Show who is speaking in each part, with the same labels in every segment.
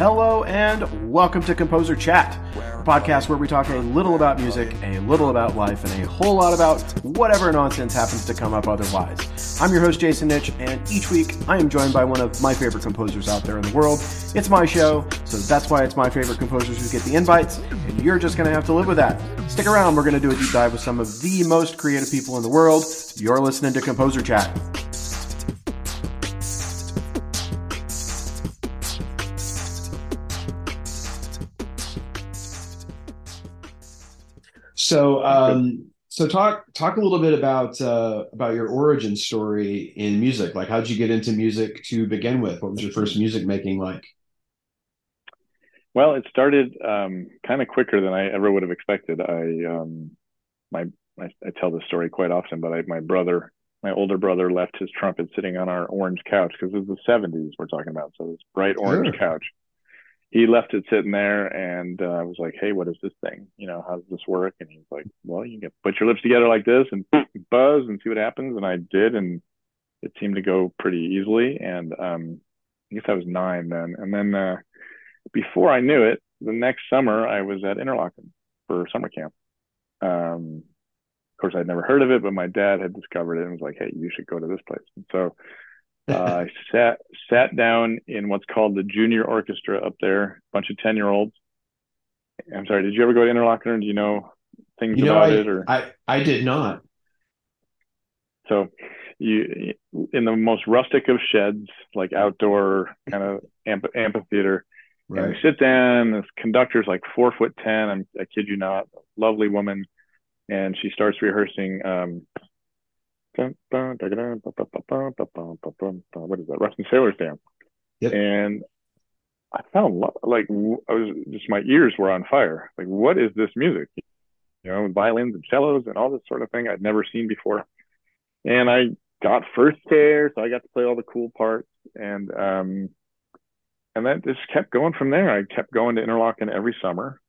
Speaker 1: Hello and welcome to Composer Chat, a podcast where we talk a little about music, a little about life, and a whole lot about whatever nonsense happens to come up otherwise. I'm your host, Jason Nitch, and each week I am joined by one of my favorite composers out there in the world. It's my show, so that's why it's my favorite composers who get the invites, and you're just going to have to live with that. Stick around, we're going to do a deep dive with some of the most creative people in the world. You're listening to Composer Chat. So, um, so talk talk a little bit about uh, about your origin story in music. Like, how did you get into music to begin with? What was your first music making like?
Speaker 2: Well, it started um, kind of quicker than I ever would have expected. I um, my I, I, tell this story quite often, but I, my brother, my older brother, left his trumpet sitting on our orange couch because it was the '70s we're talking about, so this bright orange sure. couch he left it sitting there and uh, I was like, Hey, what is this thing? You know, how does this work? And he's like, well, you can put your lips together like this and buzz and see what happens. And I did. And it seemed to go pretty easily. And, um, I guess I was nine then. And then, uh, before I knew it, the next summer I was at Interlochen for summer camp. Um, of course, I'd never heard of it, but my dad had discovered it and was like, Hey, you should go to this place. And so uh, I sat sat down in what's called the junior orchestra up there, a bunch of ten year olds. I'm sorry, did you ever go to Interlochen? Do you know things you know, about
Speaker 1: I,
Speaker 2: it? Or
Speaker 1: I I did not.
Speaker 2: So, you in the most rustic of sheds, like outdoor kind of amp- amphitheater. Right. And we sit down. This conductor's like four foot ten. I'm, I kid you not, lovely woman, and she starts rehearsing um, what is that? Russian Sailor's Dance. Yep. And I found like I was just my ears were on fire. Like, what is this music? You know, violins and cellos and all this sort of thing I'd never seen before. And I got first chair, so I got to play all the cool parts. And um, and that just kept going from there. I kept going to Interlochen every summer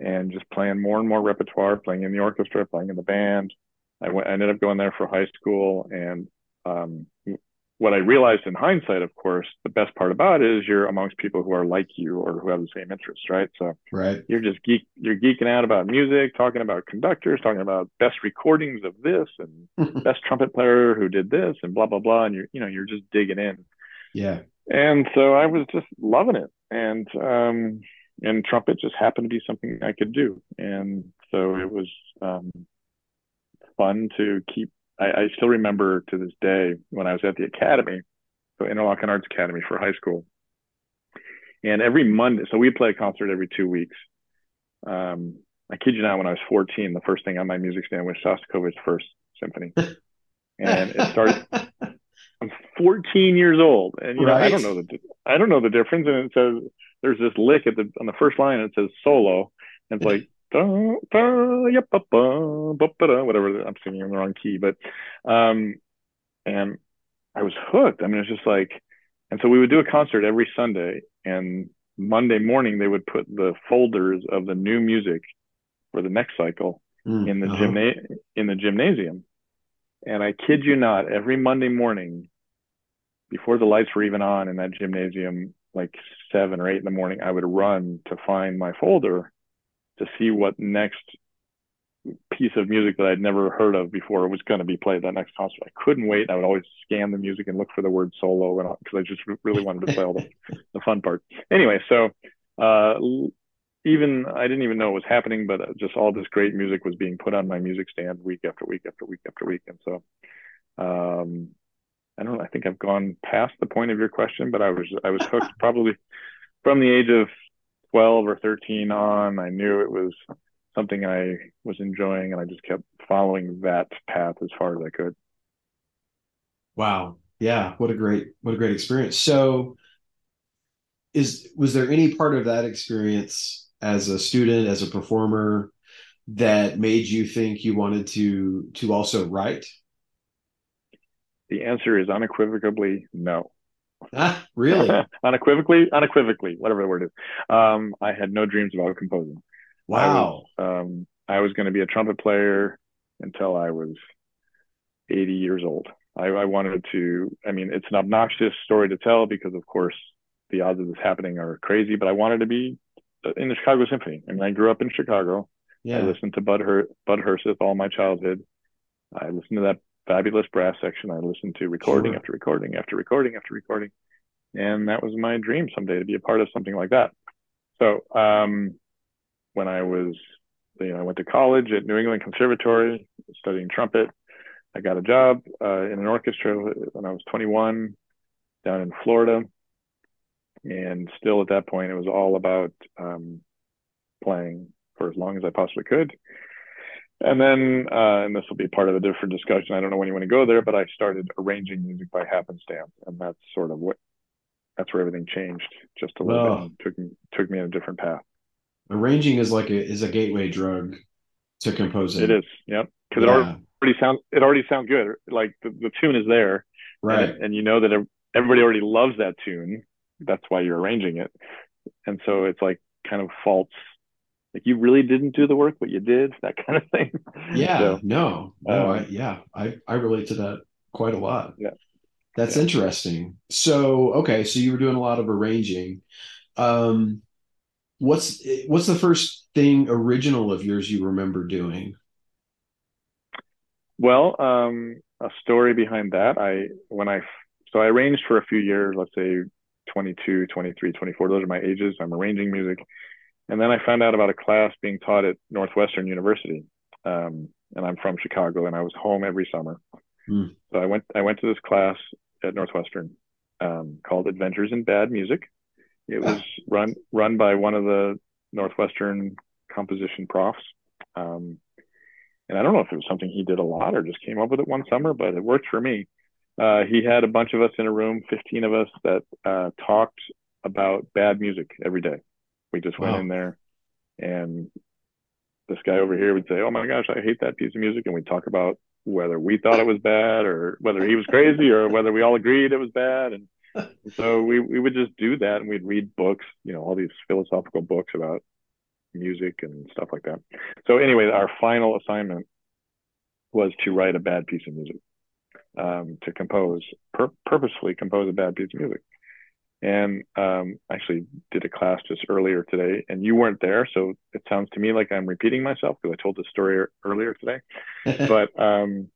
Speaker 2: and just playing more and more repertoire, playing in the orchestra, playing in the band, I, went, I ended up going there for high school. And um, what I realized in hindsight, of course, the best part about it is you're amongst people who are like you or who have the same interests, right? So
Speaker 1: right.
Speaker 2: you're just geek, you're geeking out about music, talking about conductors, talking about best recordings of this and best trumpet player who did this and blah blah blah, and you're you know you're just digging in.
Speaker 1: Yeah.
Speaker 2: And so I was just loving it, and um, and trumpet just happened to be something I could do, and so it was um, fun to keep. I, I still remember to this day when I was at the academy, so Interlochen Arts Academy for high school. And every Monday, so we play a concert every two weeks. Um, I kid you not, when I was 14, the first thing on my music stand was Shostakovich's First Symphony, and it started. I'm 14 years old, and you know right. I don't know the I don't know the difference. And it says there's this lick at the on the first line, and it says solo, and it's like whatever. I'm singing in the wrong key, but um, and I was hooked. I mean, it's just like, and so we would do a concert every Sunday, and Monday morning they would put the folders of the new music for the next cycle mm, in the uh-huh. gymna- in the gymnasium. And I kid you not, every Monday morning, before the lights were even on in that gymnasium, like seven or eight in the morning, I would run to find my folder to see what next piece of music that I'd never heard of before was going to be played that next concert. I couldn't wait. I would always scan the music and look for the word solo and because I just really wanted to play all the, the fun parts. Anyway, so uh, even I didn't even know it was happening, but just all this great music was being put on my music stand week after week after week after week, and so um, I don't. I think I've gone past the point of your question, but I was I was hooked probably from the age of 12 or 13 on, I knew it was something I was enjoying and I just kept following that path as far as I could.
Speaker 1: Wow. Yeah, what a great what a great experience. So is was there any part of that experience as a student, as a performer that made you think you wanted to to also write?
Speaker 2: The answer is unequivocally no.
Speaker 1: Ah, really?
Speaker 2: unequivocally, unequivocally, whatever the word is. Um, I had no dreams about composing.
Speaker 1: Wow.
Speaker 2: I was, um, I was going to be a trumpet player until I was 80 years old. I, I, wanted to, I mean, it's an obnoxious story to tell because, of course, the odds of this happening are crazy, but I wanted to be in the Chicago Symphony. I mean, I grew up in Chicago.
Speaker 1: Yeah.
Speaker 2: I listened to Bud Her- Bud Herseth all my childhood. I listened to that fabulous brass section. I listened to recording
Speaker 1: Sure.
Speaker 2: after recording after recording after recording, and that was my dream someday to be a part of something like that. So um, when I was, you know, I went to college at New England Conservatory studying trumpet. I got a job uh, in an orchestra when I was 21 down in Florida, and still at that point it was all about um, playing for as long as I possibly could. And then, uh, and this will be part of a different discussion. I don't know when you want to go there, but I started arranging music by happenstance, and that's sort of what that's where everything changed just a little
Speaker 1: Oh.
Speaker 2: bit. Took me took me in a different path.
Speaker 1: Arranging is like a is a gateway drug to composing.
Speaker 2: It is, yep, because it already sounds it already sounds good. Like the, the tune is there,
Speaker 1: right.
Speaker 2: and, and you know that everybody already loves that tune. That's why you're arranging it, and so it's like kind of false. Like you really didn't do the work, but you did that kind of thing.
Speaker 1: Yeah,
Speaker 2: So,
Speaker 1: no, no,
Speaker 2: um,
Speaker 1: I, yeah, I I relate to that quite a lot.
Speaker 2: Yeah.
Speaker 1: That's
Speaker 2: Yeah.
Speaker 1: interesting. So, okay, so you were doing a lot of arranging. Um, what's what's the first thing original of yours you remember doing?
Speaker 2: Well, um, a story behind that. I when I so I arranged for a few years, let's say 22, 23, 24. Those are my ages. I'm arranging music. And then I found out about a class being taught at Northwestern University. Um, and I'm from Chicago and I was home every summer.
Speaker 1: Hmm.
Speaker 2: So I went I went to this class at Northwestern um, called Adventures in Bad Music. It was run run by one of the Northwestern composition profs. Um, and I don't know if it was something he did a lot or just came up with it one summer, but it worked for me. Uh, he had a bunch of us in a room, 15 of us, that uh, talked about bad music every day. We just went in there, and this guy over here would say, "Oh my gosh, I hate that piece of music," and we'd talk about whether we thought it was bad or whether he was crazy or whether we all agreed it was bad. And so we we would just do that, and we'd read books, you know, all these philosophical books about music and stuff like that. So anyway, our final assignment was to write a bad piece of music, um, to compose, pur- purposefully compose a bad piece of music. And um, actually did a class just earlier today, and you weren't there, so it sounds to me like I'm repeating myself because I told this story earlier today. But um,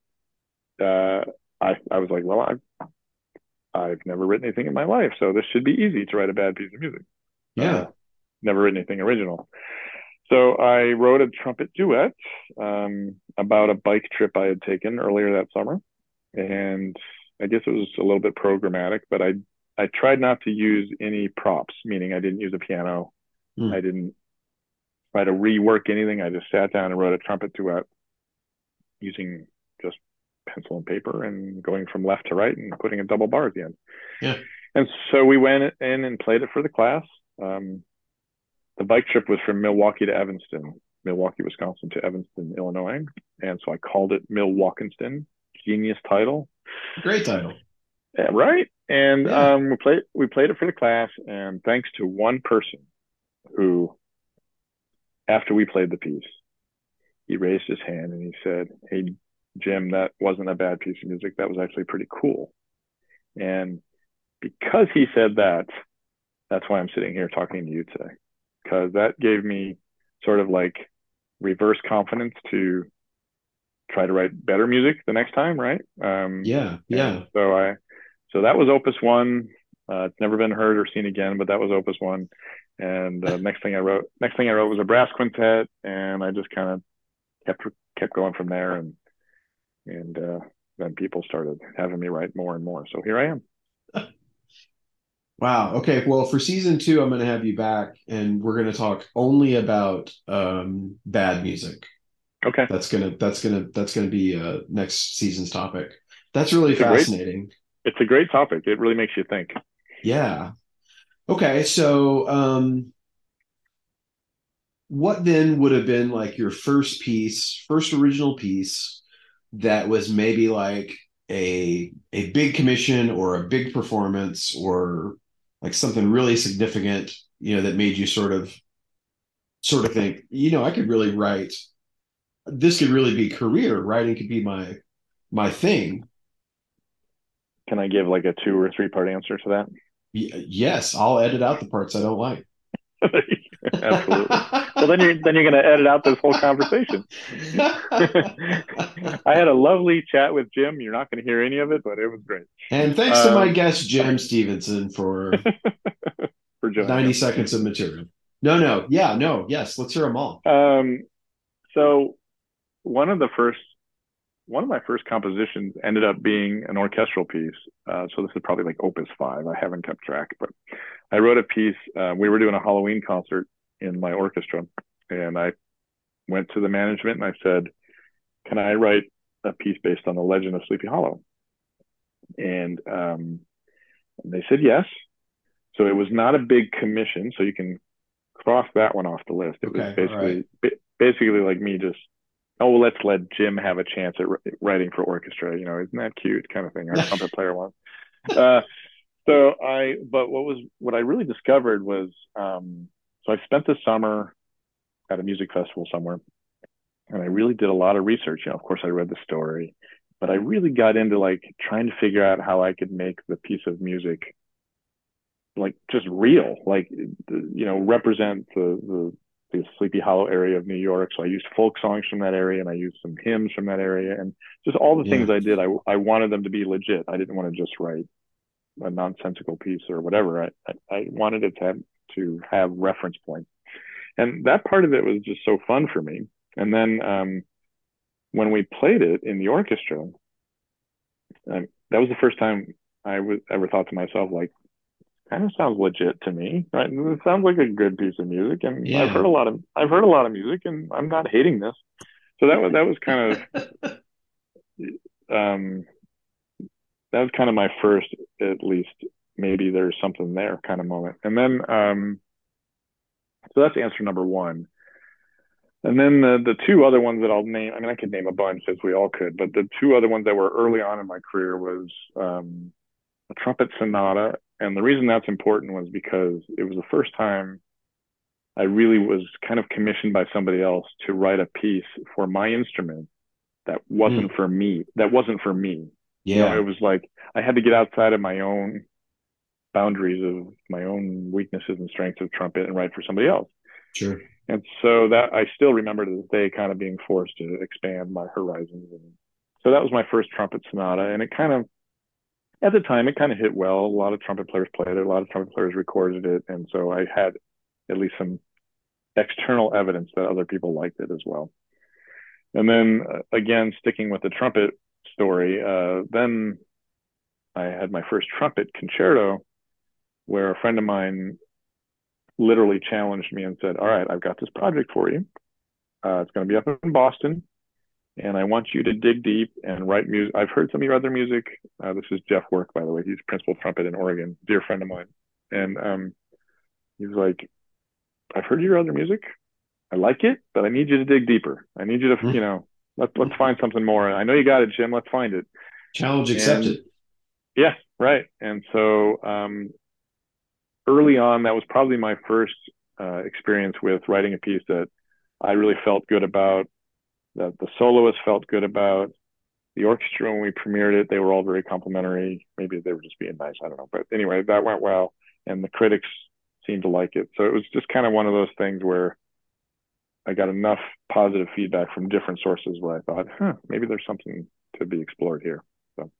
Speaker 2: uh, I I was like, well, I've I've never written anything in my life, so this should be easy to write a bad piece of music
Speaker 1: yeah.
Speaker 2: uh, never written anything original. So I wrote a trumpet duet um, about a bike trip I had taken earlier that summer, and I guess it was a little bit programmatic, but I I tried not to use any props, meaning I didn't use a piano,
Speaker 1: Hmm.
Speaker 2: I didn't try to rework anything. I just sat down and wrote a trumpet duet using just pencil and paper and going from left to right and putting a double bar at the end.
Speaker 1: Yeah.
Speaker 2: And so we went in and played it for the class. Um, the bike trip was from Milwaukee to Evanston, Milwaukee, Wisconsin to Evanston, Illinois. And so I called it Milwaukeenston. Genius title.
Speaker 1: Great title.
Speaker 2: Yeah, right. And
Speaker 1: Yeah.
Speaker 2: um, we played we played it for the class, and thanks to one person who, after we played the piece, he raised his hand and he said, "Hey, Jim, that wasn't a bad piece of music. That was actually pretty cool." And because he said that, that's why I'm sitting here talking to you today, because that gave me sort of like reverse confidence to try to write better music the next time, right? Um,
Speaker 1: Yeah, yeah.
Speaker 2: so I, so that was Opus One. Uh, it's never been heard or seen again, but that was Opus One. And uh, next thing I wrote, next thing I wrote was a brass quintet, and I just kind of kept kept going from there, and and uh, then people started having me write more and more. So here I am.
Speaker 1: Wow. Okay. Well, for season two, I'm going to have you back, and we're going to talk only about um, bad music.
Speaker 2: Okay,
Speaker 1: That's gonna that's gonna that's gonna be uh, next season's topic. That's really
Speaker 2: It's
Speaker 1: fascinating.
Speaker 2: It's a great topic. It really makes you think.
Speaker 1: Yeah. Okay. So, um, what then would have been like your first piece, first original piece that was maybe like a a big commission or a big performance or like something really significant, you know, that made you sort of sort of think, you know, I could really write this could really be career. Writing could be my my thing.
Speaker 2: Can I give like a two or three part answer to that?
Speaker 1: yes, I'll edit out the parts I don't like.
Speaker 2: Absolutely. well, then you're then you're going to edit out this whole conversation. I had a lovely chat with Jim. You're not going to hear any of it, but it was great.
Speaker 1: And thanks um, to my um, guest Jim Stephenson for for 90 seconds of material. No, no, yeah, no, yes. Let's hear them all.
Speaker 2: Um, so one of the first one of my first compositions ended up being an orchestral piece. Uh, so this is probably like opus five. I haven't kept track, but I wrote a piece. Uh, we were doing a Halloween concert in my orchestra, and I went to the management and I said, "Can I write a piece based on the legend of Sleepy Hollow?" And um, they said yes. So it was not a big commission, so you can cross that one off the list. It okay, was basically right. basically like me just oh well let's let jim have a chance at writing for orchestra you know isn't that cute kind of thing our trumpet player wants uh, so i but what was what i really discovered was um, so i spent the summer at a music festival somewhere and i really did a lot of research. You know of course i read the story but i really got into like trying to figure out how i could make the piece of music like just real like you know represent the the the Sleepy Hollow area of New York. So I used folk songs from that area and I used some hymns from that area and just all the yeah. things I did. I, I wanted them to be legit. I didn't want to just write a nonsensical piece or whatever. I, I, I wanted it to have, to have reference points. And that part of it was just so fun for me. And then um, when we played it in the orchestra, um, that was the first time I was ever thought to myself, like, kind of sounds legit to me. Right? It sounds like a good piece of music, and yeah. I've heard a lot of I've heard a lot of music, and I'm not hating this. So that was that was kind of um, that was kind of my first, at least maybe there's something there kind of moment. And then um, so that's answer number one. And then the the two other ones that I'll name, I mean, I could name a bunch as we all could, but the two other ones that were early on in my career was um, a trumpet sonata and the reason that's important was because it was the first time I really was kind of commissioned by somebody else to write a piece for my instrument that wasn't mm. for me. That wasn't for me. Yeah. You know, it was like I had to get outside of my own boundaries of my own weaknesses and strengths of trumpet and write for somebody else.
Speaker 1: Sure.
Speaker 2: And so that I still remember to this day kind of being forced to expand my horizons. And so that was my first trumpet sonata. And it kind of at the time it kind of hit well. A lot of trumpet players played it. A lot of trumpet players recorded it, and so I had at least some external evidence that other people liked it as well. And then uh, again, sticking with the trumpet story, uh, then I had my first trumpet concerto, where a friend of mine literally challenged me and said, "All right, I've got this project for you. Uh, it's going to be up in Boston and I want you to dig deep and write music. I've heard some of your other music. Uh, this is Jeff Work, by the way. He's principal trumpet in Oregon, dear friend of mine. And um, he's like, I've heard your other music. I like it, but I need you to dig deeper. I need you to, mm-hmm. you know, let's let's find something more. I know you got it, Jim. Let's find it.
Speaker 1: Challenge accepted. And,
Speaker 2: yeah, right. And so um, early on, that was probably my first uh, experience with writing a piece that I really felt good about that the soloists felt good about. The orchestra, when we premiered it, they were all very complimentary. Maybe they were just being nice. I don't know. But anyway, that went well. And the critics seemed to like it. So it was just kind of one of those things where I got enough positive feedback from different sources where I thought, huh, maybe there's something to be explored here. So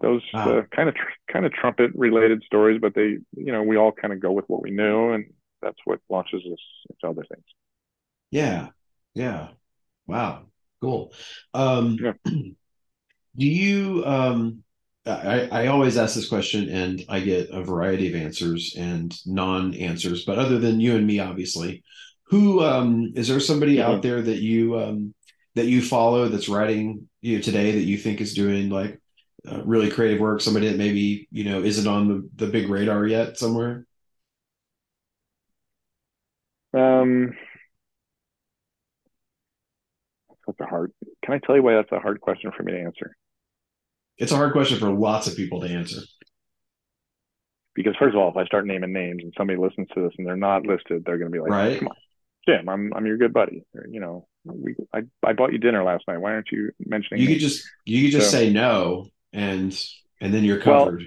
Speaker 2: those wow. uh, kind of tr- kind of trumpet related stories, but they, you know, we all kind of go with what we know, and that's what launches us into other things.
Speaker 1: Yeah, yeah. Wow, cool. Um, yeah. Do you? Um, I, I always ask this question, and I get a variety of answers and non-answers. But other than you and me, obviously, who um, is there somebody yeah. out there that you um, that you follow that's writing you know, today that you think is doing like uh, really creative work? Somebody that maybe you know isn't on the, the big radar yet somewhere.
Speaker 2: Um, that's a hard. Can I tell you why that's a hard question for me to answer?
Speaker 1: It's a hard question for lots of people to answer.
Speaker 2: Because first of all, if I start naming names and somebody listens to this and they're not listed, they're going to be like,
Speaker 1: right.
Speaker 2: "Come on, Jim, I'm I'm your good buddy." Or, you know, we I I bought you dinner last night. Why aren't you mentioning? It?
Speaker 1: You could just you could just so, say no, and and then you're covered.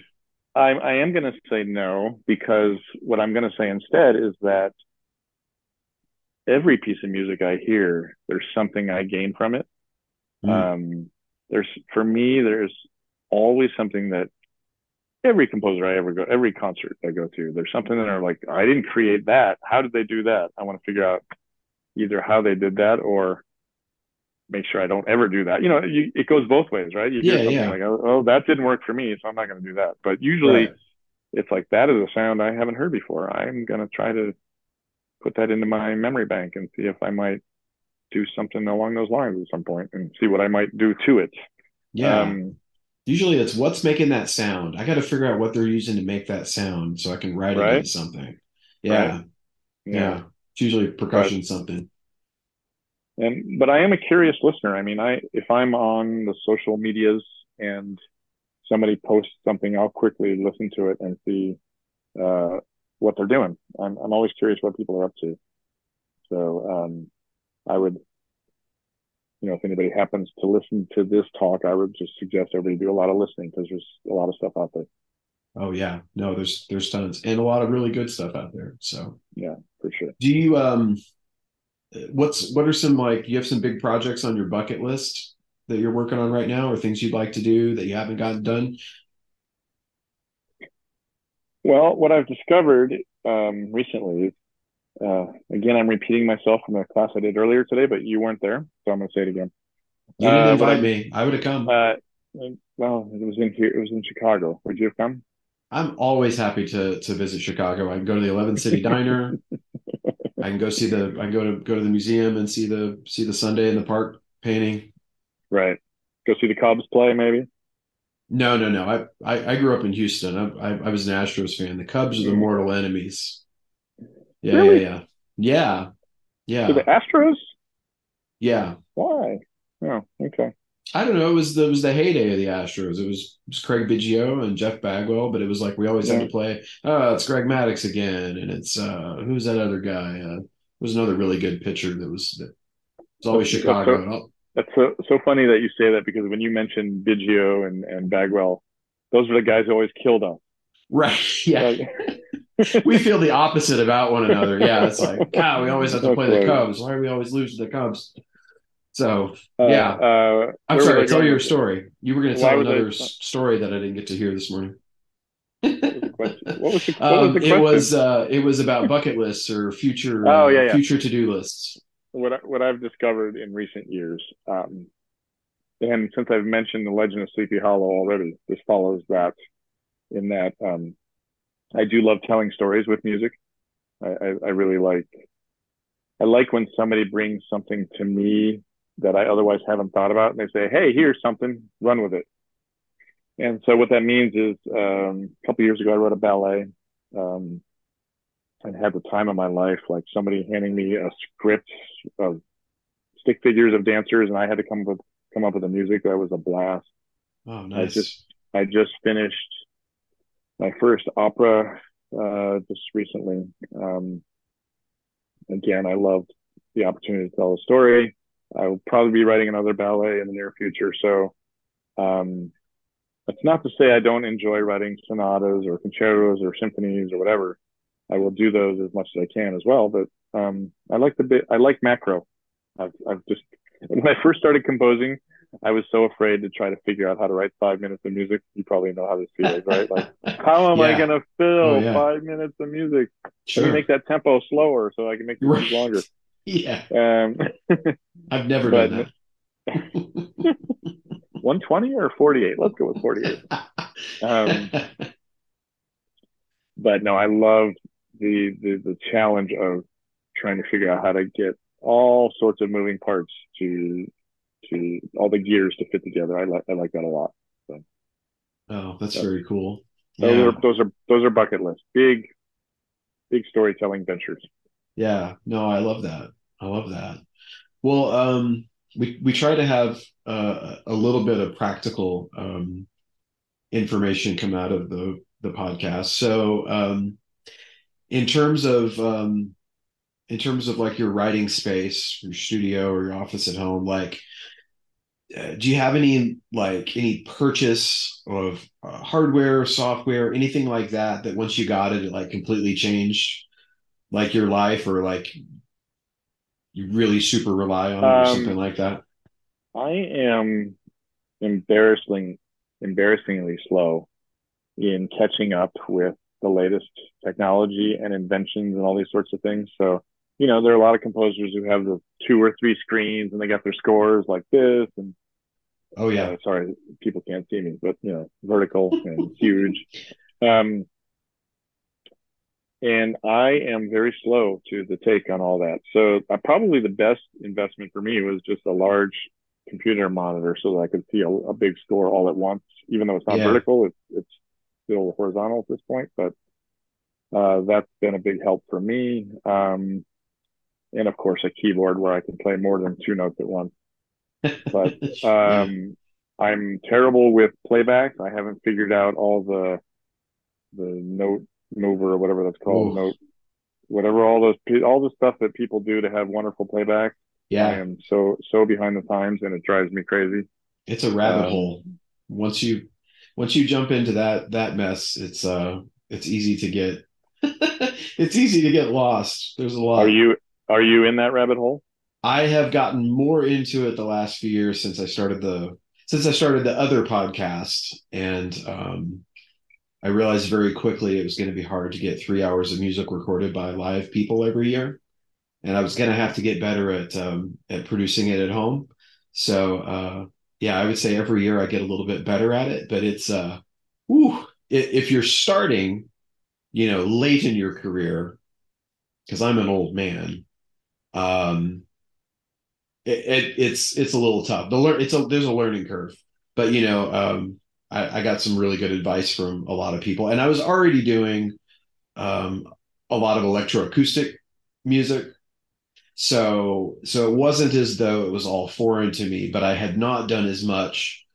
Speaker 2: I, I am going to say no because what I'm going to say instead is that every piece of music I hear, there's something I gain from it. Mm. Um, there's for me, there's always something that every composer I ever go, every concert I go to, there's something that are like, I didn't create that. How did they do that? I want to figure out either how they did that or make sure I don't ever do that. You know, you, it goes both ways, right? You
Speaker 1: hear yeah, something yeah.
Speaker 2: like, oh, oh, that didn't work for me, so I'm not going to do that. But usually right. it's like, that is a sound I haven't heard before. I'm going to try to put that into my memory bank and see if I might do something along those lines at some point and see what I might do to it.
Speaker 1: Yeah. Um, Usually it's what's making that sound. I got to figure out what they're using to make that sound so I can write right? it into something. Yeah. Right. yeah. Yeah. It's usually percussion right. something.
Speaker 2: And but I am a curious listener. I mean, I if I'm on the social medias and somebody posts something, I'll quickly listen to it and see uh, what they're doing. I'm I'm always curious what people are up to. So um, I would, you know, if anybody happens to listen to this talk, I would just suggest everybody do a lot of listening because there's a lot of stuff out there.
Speaker 1: Oh yeah, no, there's there's tons and a lot of really good stuff out there. So
Speaker 2: yeah, for sure.
Speaker 1: Do you um what's what are some like you have some big projects on your bucket list that you're working on right now or things you'd like to do that you haven't gotten done
Speaker 2: well what i've discovered um, recently is uh, again i'm repeating myself from a class i did earlier today but you weren't there so i'm going to say it again.
Speaker 1: You didn't uh, invite me. I would have come.
Speaker 2: Uh, well it was in here it was in chicago. Would you have come?
Speaker 1: I'm always happy to to visit chicago. I can go to the 11 city diner. I can go see the I can go to go to the museum and see the see the Sunday in the park painting.
Speaker 2: Right. Go see the Cubs play maybe.
Speaker 1: No, no, no. I I, I grew up in Houston. I, I, I was an Astros fan. The Cubs are the mortal enemies. Yeah, really? yeah, yeah, yeah,
Speaker 2: yeah. the Astros.
Speaker 1: Yeah.
Speaker 2: Why? Oh, okay.
Speaker 1: I don't know. It was the it was the heyday of the Astros. It was, it was Craig Biggio and Jeff Bagwell, but it was like we always yeah. had to play. Oh, it's Greg Maddux again, and it's uh who's that other guy? Uh, was another really good pitcher that was that was always Chicago.
Speaker 2: So, that's so so funny that you say that because when you mentioned Biggio and and Bagwell, those are the guys who always killed us.
Speaker 1: Right. Yeah. we feel the opposite about one another. Yeah, it's like, God, we always have to play the Cubs. Why are we always losing the Cubs? So uh, yeah, uh, I'm sorry. Tell your story. You were going to tell another I... story that I didn't get to hear this morning.
Speaker 2: what was the, what was the um,
Speaker 1: it was uh, it was about bucket lists or future oh, yeah, yeah. future to do lists.
Speaker 2: What I, what I've discovered in recent years, um, and since I've mentioned the Legend of Sleepy Hollow already, this follows that. In that, um, I do love telling stories with music. I, I, I really like I like when somebody brings something to me that I otherwise haven't thought about. And they say, hey, here's something, run with it. And so what that means is um, a couple years ago, I wrote a ballet um, and had the time of my life, like somebody handing me a script of stick figures of dancers, and I had to come up with come up with the music. That was a blast.
Speaker 1: Oh, nice.
Speaker 2: I just I just finished my first opera uh, just recently. Um, again, I loved the opportunity to tell a story. I will probably be writing another ballet in the near future. So um, that's not to say I don't enjoy writing sonatas or concertos or symphonies or whatever. I will do those as much as I can as well. But um, I like the bit. I like macro. I've, I've just when I first started composing, I was so afraid to try to figure out how to write five minutes of music. You probably know how this feels, right? Like, how am yeah. I going to fill oh, yeah. five minutes of music? Sure. Let me make that tempo slower so I can make it right. longer.
Speaker 1: Yeah. Um, I've never but, done that.
Speaker 2: 120 or 48? Let's go with 48. Um, but no, I love the, the the challenge of trying to figure out how to get all sorts of moving parts to to all the gears to fit together. I like I like that a lot. So.
Speaker 1: Oh, that's so, very cool.
Speaker 2: Those are those are those are bucket lists. Big, big storytelling ventures.
Speaker 1: Yeah, no, I love that. I love that. Well, um, we we try to have uh, a little bit of practical um, information come out of the the podcast. So, um, in terms of um, in terms of like your writing space, your studio or your office at home, like uh, do you have any like any purchase of uh, hardware, software, anything like that that once you got it, it like completely changed like your life or like you really super rely on it or
Speaker 2: Um,
Speaker 1: something like that?
Speaker 2: I am embarrassing, embarrassingly slow in catching up with the latest technology and inventions and all these sorts of things. So, you know, there are a lot of composers who have the two or three screens and they got their scores like this. And
Speaker 1: Oh yeah.
Speaker 2: uh, sorry, people can't see me, but you know, vertical and huge. Um, and I am very slow to the take on all that. So uh, probably the best investment for me was just a large computer monitor so that I could see a, a big score all at once. Even though it's not
Speaker 1: Yeah.
Speaker 2: vertical, it's it's still horizontal at this point. But uh, that's been a big help for me. Um, and of course, a keyboard where I can play more than two notes at once. But um, I'm terrible with playback. I haven't figured out all the the note mover or whatever that's called.
Speaker 1: Ooh.
Speaker 2: Note, whatever all those all the stuff that people do to have wonderful playback.
Speaker 1: Yeah, I
Speaker 2: am so so behind the times, and it drives me crazy.
Speaker 1: It's a rabbit
Speaker 2: Um,
Speaker 1: hole. Once you once you jump into that that mess, it's uh it's easy to get it's easy to get lost. There's a lot.
Speaker 2: Are you are you in that rabbit hole?
Speaker 1: I have gotten more into it the last few years since I started the since I started the other podcast, and um, I realized very quickly it was going to be hard to get three hours of music recorded by live people every year, and I was going to have to get better at um, at producing it at home. So uh, yeah, I would say every year I get a little bit better at it, but it's uh, whew, if you're starting, you know, late in your career, because I'm an old man. Um, it, it it's it's a little tough. The learn it's a there's a learning curve, but you know, um, I, I got some really good advice from a lot of people, and I was already doing um, a lot of electroacoustic music, so so it wasn't as though it was all foreign to me, but I had not done as much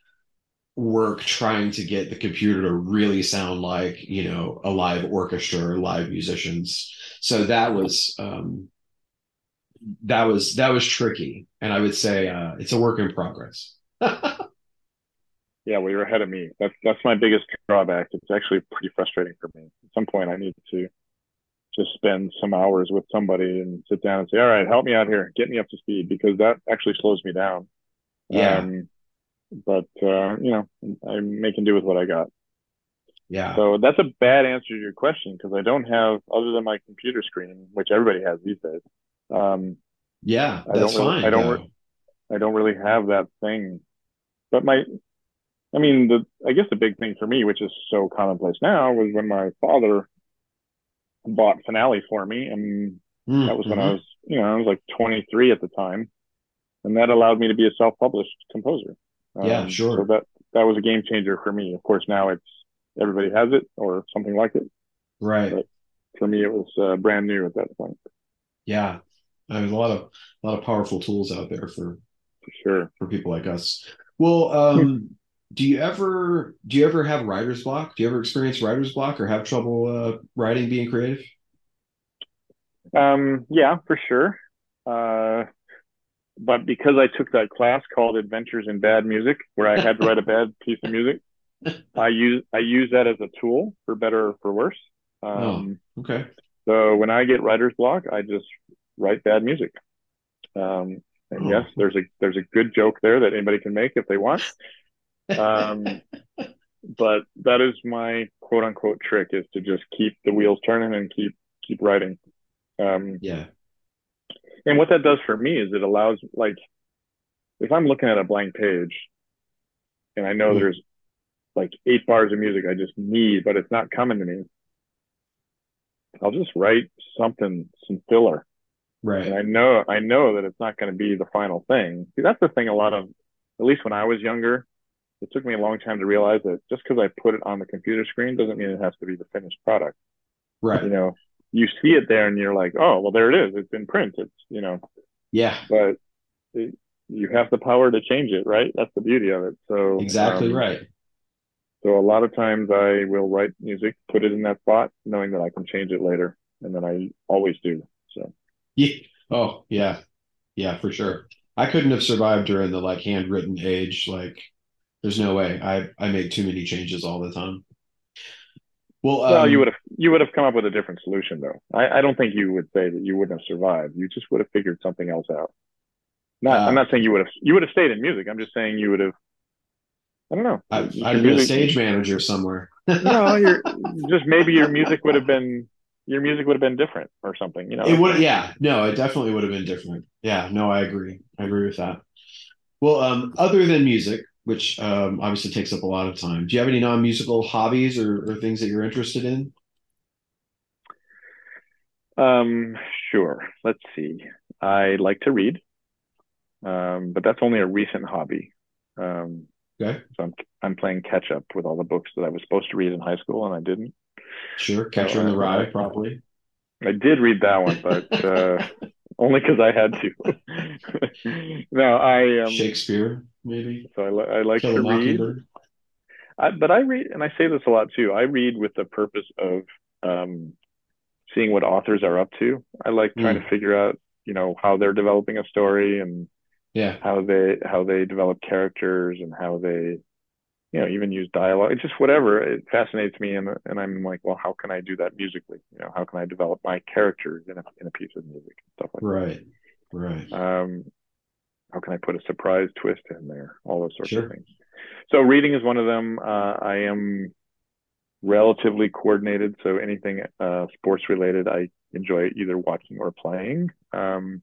Speaker 1: work trying to get the computer to really sound like you know a live orchestra or live musicians. So that was um, that was that was tricky, and I would say uh, it's a work in progress.
Speaker 2: Yeah, well, you're ahead of me. That's that's my biggest drawback. It's actually pretty frustrating for me. At some point, I need to just spend some hours with somebody and sit down and say, "All right, help me out here, get me up to speed," because that actually slows me down.
Speaker 1: Yeah,
Speaker 2: Um, but uh, you know, I'm making do with what I got.
Speaker 1: yeah,
Speaker 2: So that's a bad answer to your question because I don't have, other than my computer screen, which everybody has these days. Um,
Speaker 1: yeah.
Speaker 2: I
Speaker 1: That's
Speaker 2: don't really,
Speaker 1: fine.
Speaker 2: I don't, re- I don't really have that thing. But my, I mean, the, I guess the big thing for me, which is so commonplace now, was when my father bought Finale for me, and
Speaker 1: Mm,
Speaker 2: that was when I
Speaker 1: mhm.
Speaker 2: was, you know, I was like 23 at the time, and that allowed me to be a self-published composer.
Speaker 1: Yeah,
Speaker 2: Um,
Speaker 1: sure.
Speaker 2: so that that was a game changer for me. Of course, now it's everybody has it or something like it.
Speaker 1: Right.
Speaker 2: But for me, it was uh, brand new at that point,
Speaker 1: Yeah. I mean, a lot of a lot of powerful tools out there for
Speaker 2: for sure.
Speaker 1: for people like us. Well, um, do you ever do you ever have writer's block? Do you ever experience writer's block or have trouble uh, writing, being creative?
Speaker 2: Um, yeah, for sure. Uh, but because I took that class called Adventures in Bad Music, where I had to write a bad piece of music, I use I use that as a tool for better or for worse. Um,
Speaker 1: Okay.
Speaker 2: so when I get writer's block, I just write bad music. Um, and
Speaker 1: Oh.
Speaker 2: yes, there's a there's a good joke there that anybody can make if they want. Um, but that is my quote unquote trick is to just keep the wheels turning and keep keep writing. Um,
Speaker 1: Yeah.
Speaker 2: and what that does for me is it allows like if I'm looking at a blank page and I know
Speaker 1: Mm.
Speaker 2: there's like eight bars of music I just need, but it's not coming to me, I'll just write something, some filler.
Speaker 1: Right. And.
Speaker 2: I know I know that it's not going to be the final thing. See, that's the thing. A lot of, at least when I was younger, it took me a long time to realize that just because I put it on the computer screen doesn't mean it has to be the finished product.
Speaker 1: Right.
Speaker 2: You know, you see it there and you're like, oh, well, there it is. It's in print. It's you know,
Speaker 1: Yeah.
Speaker 2: but it, you have the power to change it, right? That's the beauty of it. So
Speaker 1: Exactly
Speaker 2: um,
Speaker 1: right.
Speaker 2: So a lot of times I will write music, put it in that spot, knowing that I can change it later, and then I always do. So
Speaker 1: Yeah. Oh, yeah. Yeah, for sure. I couldn't have survived during the like handwritten age. Like, there's no way. I I make too many changes all the time.
Speaker 2: Well, um, well, you would have you would have come up with a different solution though. I, I don't think you would say that you wouldn't have survived. You just would have figured something else out. Not, uh, I'm not saying you would have you would have stayed in music. I'm just saying you would have. I don't know.
Speaker 1: I, I'd be a stage manager somewhere.
Speaker 2: no, you're just maybe your music would have been your music would have been different or something. You know,
Speaker 1: it would. Yeah, no, it definitely would have been different. Yeah, no, I agree. I agree with that. Well, um, other than music, which um, obviously takes up a lot of time, do you have any non-musical hobbies or, or things that you're interested in?
Speaker 2: Um, sure. Let's see. I like to read um, but that's only a recent hobby. Um,
Speaker 1: okay.
Speaker 2: So I'm I'm playing catch up with all the books that I was supposed to read in high school and I didn't.
Speaker 1: Sure, Catcher so, in the Rye, probably.
Speaker 2: I did read that one, but uh, only because I had to. no, I
Speaker 1: um, Shakespeare maybe.
Speaker 2: So I, li- I like Kill to read. I, but I read, and I say this a lot too. I read with the purpose of um, seeing what authors are up to. I like trying mm. to figure out, you know, how they're developing a story and
Speaker 1: yeah
Speaker 2: how they how they develop characters and how they you know even use dialogue. It's just whatever. It fascinates me and and i'm like well how can i do that musically? You know how can i develop my characters in a, in a piece of music and stuff like
Speaker 1: right
Speaker 2: that?
Speaker 1: Right
Speaker 2: um how can i put a surprise twist in there? All those sorts sure. of things. So reading is one of them. Uh, i am relatively coordinated so anything uh, sports related i enjoy either watching or playing. Um,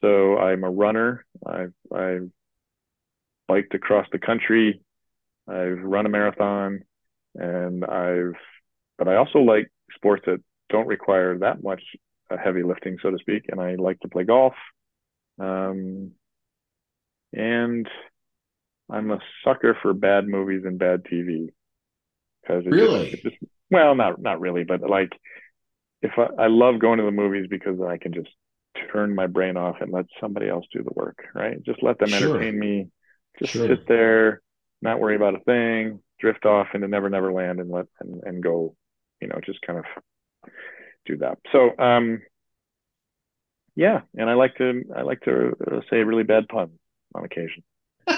Speaker 2: so I'm a runner. I've, I've biked across the country. I've run a marathon, and I've. But I also like sports that don't require that much uh, heavy lifting, so to speak. And I like to play golf. Um, and I'm a sucker for bad movies and bad TV.
Speaker 1: Because really,
Speaker 2: just, just, well, not not really, but like if I, I love going to the movies because I can just turn my brain off and let somebody else do the work, right? Just let them sure. entertain me. Just sure. sit there, not worry about a thing, drift off into Never Never Land and let and, and go, you know, just kind of do that. So um yeah, and I like to I like to uh, say really bad puns on occasion. so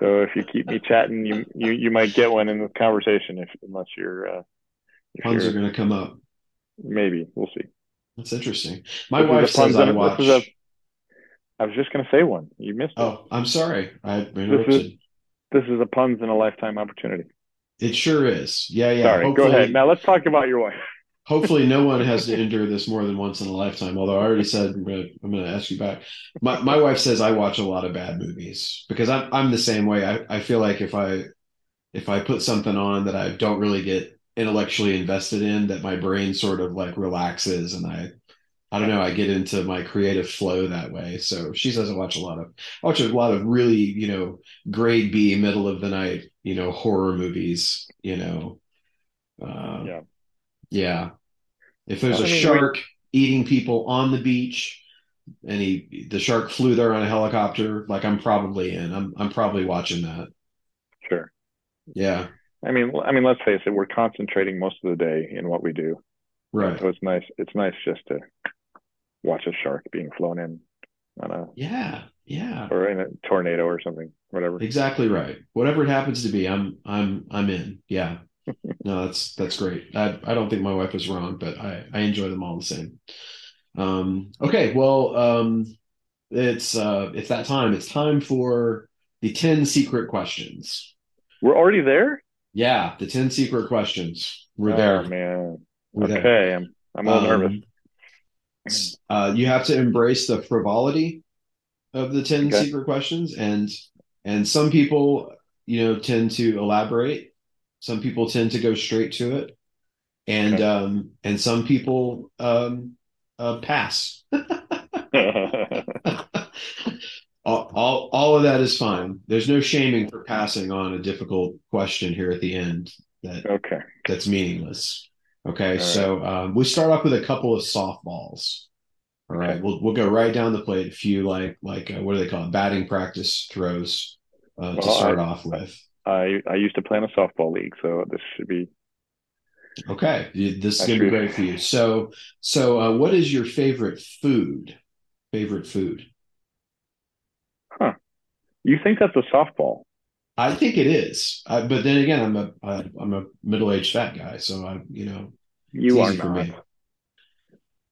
Speaker 2: if you keep me chatting, you you you might get one in the conversation if unless you're uh,
Speaker 1: if puns you're, are going to come up.
Speaker 2: Maybe we'll see.
Speaker 1: That's interesting. My this wife says I watch. A,
Speaker 2: I was just going to say one. You missed it.
Speaker 1: Oh, I'm sorry. I interrupted.
Speaker 2: This is, this is a puns in a lifetime opportunity.
Speaker 1: It sure is. Yeah, yeah.
Speaker 2: Sorry. Hopefully, Go ahead. Now let's talk about your wife.
Speaker 1: hopefully, no one has to endure this more than once in a lifetime. Although I already said I'm going to, I'm going to ask you back. My my wife says I watch a lot of bad movies because I'm I'm the same way. I, I feel like if I if I put something on that I don't really get intellectually invested in that my brain sort of like relaxes and I I don't know, I get into my creative flow that way. So she doesn't watch a lot of I watch a lot of really, you know, grade B middle of the night, you know, horror movies, you know. Uh, yeah. Yeah. If there's a shark eating people on the beach and he the shark flew there on a helicopter, like I'm probably in. I'm I'm probably watching that.
Speaker 2: Sure.
Speaker 1: Yeah.
Speaker 2: I mean, I mean, let's face it. We're concentrating most of the day in what we do,
Speaker 1: right?
Speaker 2: So it's nice. It's nice just to watch a shark being flown in on a
Speaker 1: yeah, yeah,
Speaker 2: or in a tornado or something, whatever.
Speaker 1: Exactly right. Whatever it happens to be, I'm I'm I'm in. Yeah. no, that's that's great. I I don't think my wife is wrong, but I I enjoy them all the same. Um. Okay. Well. Um. It's uh. It's that time. It's time for the ten secret questions.
Speaker 2: We're already there.
Speaker 1: Yeah, the 10 secret questions. We're
Speaker 2: oh,
Speaker 1: there.
Speaker 2: man. We're okay, there. I'm I'm all um, nervous.
Speaker 1: Uh, you have to embrace the frivolity of the 10 okay. secret questions and and some people, you know, tend to elaborate. Some people tend to go straight to it. And okay. um and some people um uh, pass. all, all, all of that is fine. There's no shaming for passing on a difficult question here at the end. That
Speaker 2: okay.
Speaker 1: That's meaningless. Okay, all so um, we start off with a couple of softballs. All right, okay. we'll we'll go right down the plate. A few like like uh, what do they call it? Batting practice throws uh, well, to start I, off with.
Speaker 2: I I used to play in a softball league, so this should be
Speaker 1: okay. This is gonna be great for you. So so uh, what is your favorite food? favorite food.
Speaker 2: Huh. You think that's a softball?
Speaker 1: I think it is, I, but then again, I'm a I, I'm a middle aged fat guy, so I you know
Speaker 2: You are
Speaker 1: for
Speaker 2: not.
Speaker 1: me.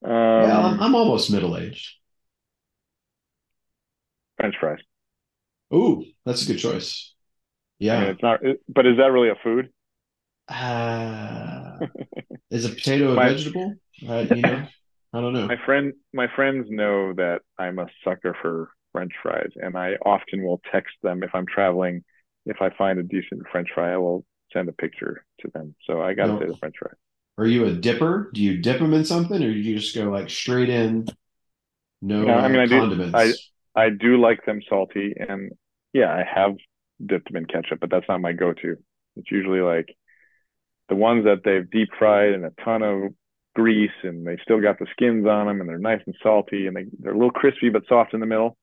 Speaker 2: Um,
Speaker 1: yeah, I'm, I'm almost middle aged.
Speaker 2: French fries.
Speaker 1: Ooh, that's a good choice.
Speaker 2: I mean,
Speaker 1: Yeah.
Speaker 2: it's not. It, but is that really a food?
Speaker 1: Uh, is a potato a
Speaker 2: My-
Speaker 1: vegetable? Uh, you know, I don't know.
Speaker 2: My friend, my friends know that I'm a sucker for French fries, and I often will text them if I'm traveling. If I find a decent French fry, I will send a picture to them. So I gotta
Speaker 1: No.
Speaker 2: say the French fry.
Speaker 1: Are you a dipper? Do you dip them in something, or do you just go like straight in? No,
Speaker 2: No, I mean, I do-
Speaker 1: condiments.
Speaker 2: I do like them salty, and yeah, I have dipped them in ketchup, but that's not my go-to. It's usually like the ones that they've deep fried in a ton of grease, and they still got the skins on them, and they're nice and salty, and they they're a little crispy but soft in the middle.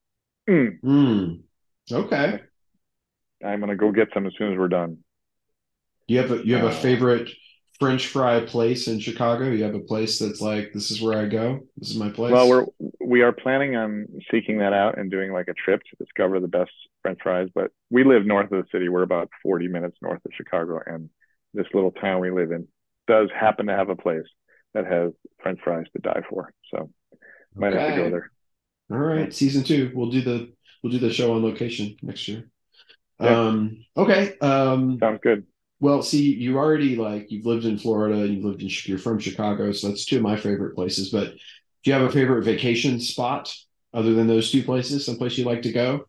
Speaker 2: Mm,
Speaker 1: Mm. Okay.
Speaker 2: I'm gonna go get some as soon as we're done.
Speaker 1: You have a you have a
Speaker 2: Uh,
Speaker 1: favorite French fry place in Chicago? You have a place that's like this is where I go. This is my place.
Speaker 2: Well, we're we are planning on seeking that out and doing like a trip to discover the best French fries. But we live north of the city. We're about 40 minutes north of Chicago, and this little town we live in does happen to have a place that has French fries to die for. So might have to go there.
Speaker 1: All right, season two. We'll do the we'll do the show on location next year.
Speaker 2: Yeah.
Speaker 1: Um, okay. Um,
Speaker 2: Sounds good.
Speaker 1: well, see, you already like you've lived in Florida, and you've lived in you're from Chicago, so that's two of my favorite places. But do you have a favorite vacation spot other than those two places? Someplace you like to go?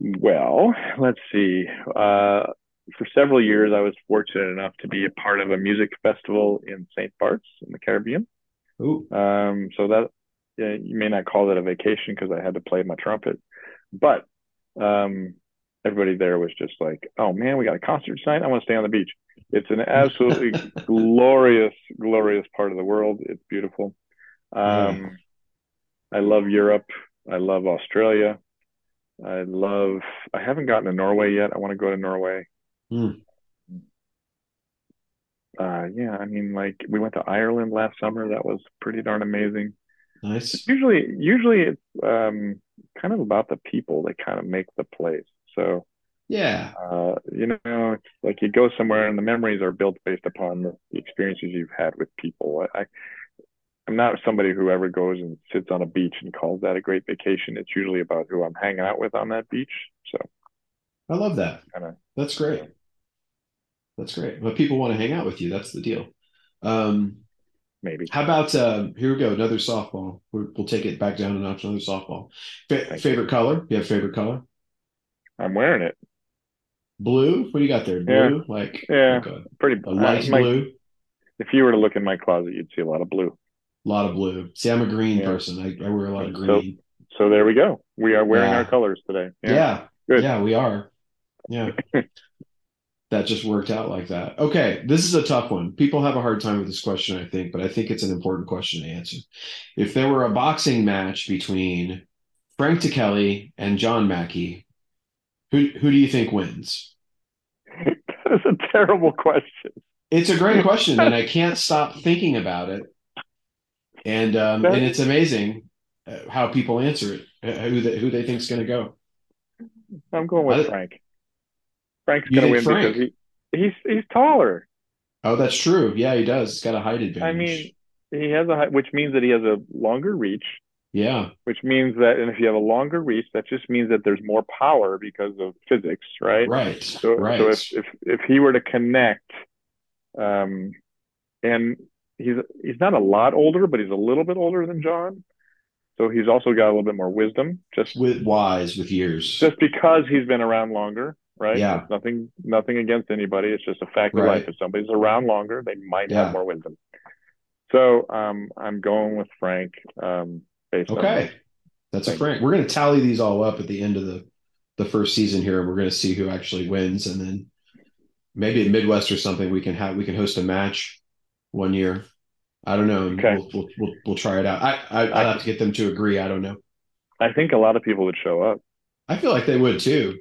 Speaker 2: Well, let's see. Uh, for several years, I was fortunate enough to be a part of a music festival in St. Bart's in the Caribbean.
Speaker 1: Ooh,
Speaker 2: Um, so that yeah, you may not call that a vacation because I had to play my trumpet, but um, everybody there was just like, "Oh man, we got a concert tonight. I want to stay on the beach." It's an absolutely glorious, glorious part of the world. It's beautiful. Um, I love Europe. I love Australia. I love. I haven't gotten to Norway yet. I want to go to Norway.
Speaker 1: Hmm.
Speaker 2: Uh, yeah, I mean, like we went to Ireland last summer. That was pretty darn amazing.
Speaker 1: nice.
Speaker 2: Usually, usually it's um, kind of about the people that kind of make the place. So,
Speaker 1: Yeah.
Speaker 2: uh, you know, it's like you go somewhere and the memories are built based upon the, the experiences you've had with people. I, I, I'm not somebody who ever goes and sits on a beach and calls that a great vacation. It's usually about who I'm hanging out with on that beach. So,
Speaker 1: I love that.
Speaker 2: kind of,
Speaker 1: That's great. That's great. But people want to hang out with you. That's the deal. Um,
Speaker 2: maybe.
Speaker 1: how about uh, here we go, another softball. We're, we'll take it back down a notch, another softball. Fa-
Speaker 2: Thank you.
Speaker 1: favorite color? You have favorite color?
Speaker 2: I'm wearing it.
Speaker 1: Blue? What do you got there?
Speaker 2: Yeah.
Speaker 1: Blue? Like,
Speaker 2: Yeah.
Speaker 1: like a,
Speaker 2: Pretty.
Speaker 1: a light
Speaker 2: uh, my-
Speaker 1: blue?
Speaker 2: If you were to look in my closet, you'd see a lot of blue.
Speaker 1: A lot of blue. See, I'm a green
Speaker 2: Yeah.
Speaker 1: person. I, I wear a lot of
Speaker 2: So-
Speaker 1: green.
Speaker 2: So there we go. We are wearing
Speaker 1: Yeah.
Speaker 2: our colors today.
Speaker 1: Yeah.
Speaker 2: Good.
Speaker 1: Yeah, we are. Yeah. that just worked out like that. Okay, this is a tough one. People have a hard time with this question, I think, but I think it's an important question to answer. If there were a boxing match between Frank Ticheli and John Mackey, who who do you think wins?
Speaker 2: that is a terrible question.
Speaker 1: It's a great question, and I can't stop thinking about it. And um, and it's amazing uh, how people answer it, uh, who they, who they think's going to go.
Speaker 2: I'm going with
Speaker 1: I-
Speaker 2: Frank. Frank's going to win
Speaker 1: Frank?
Speaker 2: because he, he's he's taller.
Speaker 1: Oh, that's true. Yeah, he does. He's got a height advantage.
Speaker 2: I mean, he has a height, which means that he has a longer reach.
Speaker 1: yeah,
Speaker 2: Which means that, and if you have a longer reach, that just means that there's more power because of physics, right?
Speaker 1: right,
Speaker 2: So,
Speaker 1: right.
Speaker 2: so if, if if he were to connect, um, and he's he's not a lot older, but he's a little bit older than John, so he's also got a little bit more wisdom. Just
Speaker 1: with wise with years.
Speaker 2: just because he's been around longer, right?
Speaker 1: Yeah.
Speaker 2: It's nothing nothing against anybody. It's just a fact of
Speaker 1: Right.
Speaker 2: life. If somebody's around longer, they might
Speaker 1: Yeah.
Speaker 2: have more wisdom. So um, I'm going with Frank. Um, based
Speaker 1: okay, that's a Frank. We're going to tally these all up at the end of the the first season here, and we're going to see who actually wins, and then maybe at Midwest or something we can have we can host a match one year. I don't know.
Speaker 2: Okay.
Speaker 1: We'll, we'll we'll we'll try it out. I, I I'll have to get them to agree. I don't know.
Speaker 2: I think a lot of people would show up.
Speaker 1: I feel like they would too.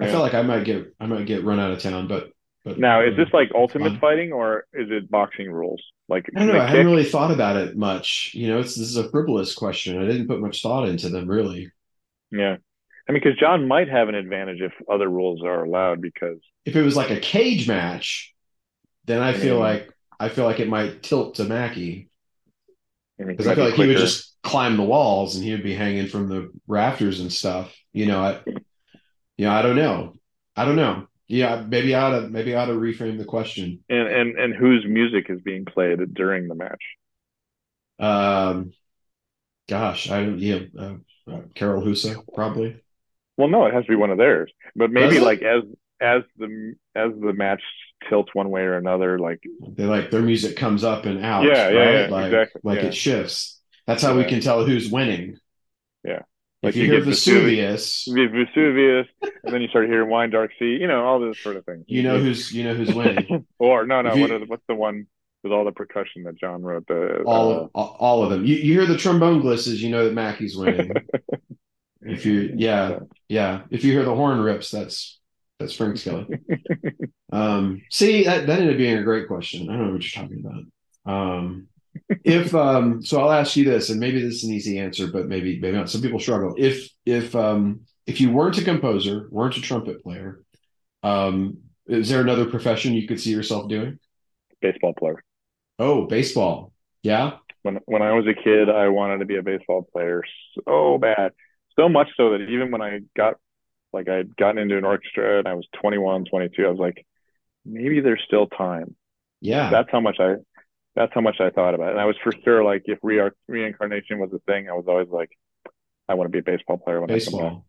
Speaker 1: I
Speaker 2: Yeah.
Speaker 1: feel like I might get I might get run out of town, but But
Speaker 2: Now, is this like ultimate
Speaker 1: fun.
Speaker 2: fighting or is it boxing rules? Like
Speaker 1: I don't know. I hadn't really thought about it much. You know, it's this is a frivolous question. I didn't put much thought into them really.
Speaker 2: Yeah. I mean, because John might have an advantage if other rules are allowed because
Speaker 1: If it was like a cage match, then I feel
Speaker 2: Mm.
Speaker 1: like I feel like it might tilt to
Speaker 2: I mean,
Speaker 1: because I feel
Speaker 2: be
Speaker 1: like he would just climb the walls and he would be hanging from the rafters and stuff. You know, I, know, I don't know. I don't know. Yeah, maybe I ought to maybe I ought to reframe the question.
Speaker 2: and and and whose music is being played during the match.
Speaker 1: Um, gosh, I don't. Yeah, uh, uh, Karel Husa probably.
Speaker 2: Well, no, it has to be one of theirs. But maybe like as as the as the match tilts one way or another, like
Speaker 1: They like their music comes up and out.
Speaker 2: Yeah, yeah,
Speaker 1: right?
Speaker 2: yeah,
Speaker 1: like,
Speaker 2: exactly,
Speaker 1: Like
Speaker 2: yeah.
Speaker 1: it shifts. That's how we can tell who's winning.
Speaker 2: Yeah.
Speaker 1: If
Speaker 2: Like
Speaker 1: you,
Speaker 2: you
Speaker 1: hear
Speaker 2: get Vesuvi-
Speaker 1: Vesuvius,
Speaker 2: Vesuvius, and then you start hearing Wine Dark Sea, you know, all this sort of thing.
Speaker 1: you know who's you know who's winning.
Speaker 2: or no, no,
Speaker 1: If you-
Speaker 2: what are the, what's the one with all the percussion that John wrote? The
Speaker 1: all
Speaker 2: uh,
Speaker 1: of all, all of them. You, you hear the trombone glisses, you know that Mackey's winning. if you yeah yeah if you hear the horn rips, that's that's Frank Ticheli. Um, see that that ended up being a great question. I don't know what you're talking about. Um, if um, so, I'll ask you this, and maybe this is an easy answer, but maybe maybe not. Some people struggle. If if um, if you weren't a composer, weren't a trumpet player, um, is there another profession you could see yourself doing?
Speaker 2: baseball player.
Speaker 1: Oh, baseball. Yeah.
Speaker 2: When when I was a kid, I wanted to be a baseball player so bad, so much so that even when I got like I'd gotten into an orchestra and I was 21, 22, I was like, maybe there's still time.
Speaker 1: Yeah.
Speaker 2: That's how much I that's how much I thought about it. And I was for sure like if re- reincarnation was a thing, I was always like, I want to be a baseball player when I come back.
Speaker 1: baseball.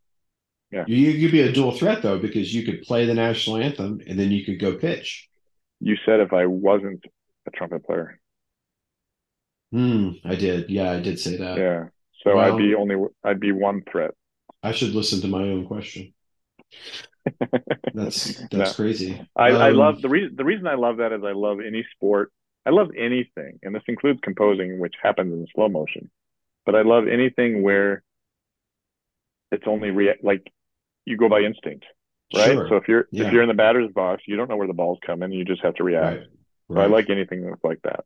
Speaker 2: Yeah.
Speaker 1: You could be a dual threat though, because you could play the national anthem and then you could go pitch.
Speaker 2: You said if I wasn't a trumpet player.
Speaker 1: Hmm. I did. Yeah, I did say that.
Speaker 2: Yeah. So
Speaker 1: Well-
Speaker 2: I'd be only I'd be one threat.
Speaker 1: I should listen to my own question. That's that's crazy.
Speaker 2: I, I
Speaker 1: Um,
Speaker 2: love the reason the reason I love that is I love any sport. I love anything, and this includes composing, which happens in slow motion. But I love anything where it's only rea- like you go by instinct, right?
Speaker 1: Sure.
Speaker 2: So if you're
Speaker 1: Yeah.
Speaker 2: if you're in the batter's box, you don't know where the ball's coming, you just have to react.
Speaker 1: Right.
Speaker 2: So I like anything that's like that.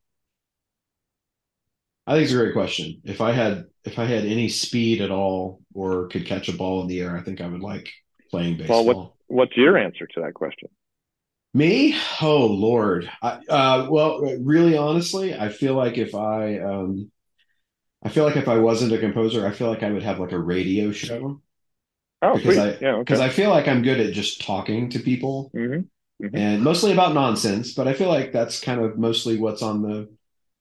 Speaker 1: I think it's a great question. If I had if I had any speed at all or could catch a ball in the air, I think I would like playing baseball.
Speaker 2: Well, what- What's your answer to that question?
Speaker 1: Me? Oh Lord. I, uh, well, really, honestly, I feel like if I, um, I feel like if I wasn't a composer, I feel like I would have like a radio show
Speaker 2: Oh,
Speaker 1: Because
Speaker 2: sweet.
Speaker 1: I-
Speaker 2: yeah,
Speaker 1: because
Speaker 2: okay.
Speaker 1: I feel like I'm good at just talking to people
Speaker 2: hmm
Speaker 1: and mostly about nonsense. But I feel like that's kind of mostly what's on the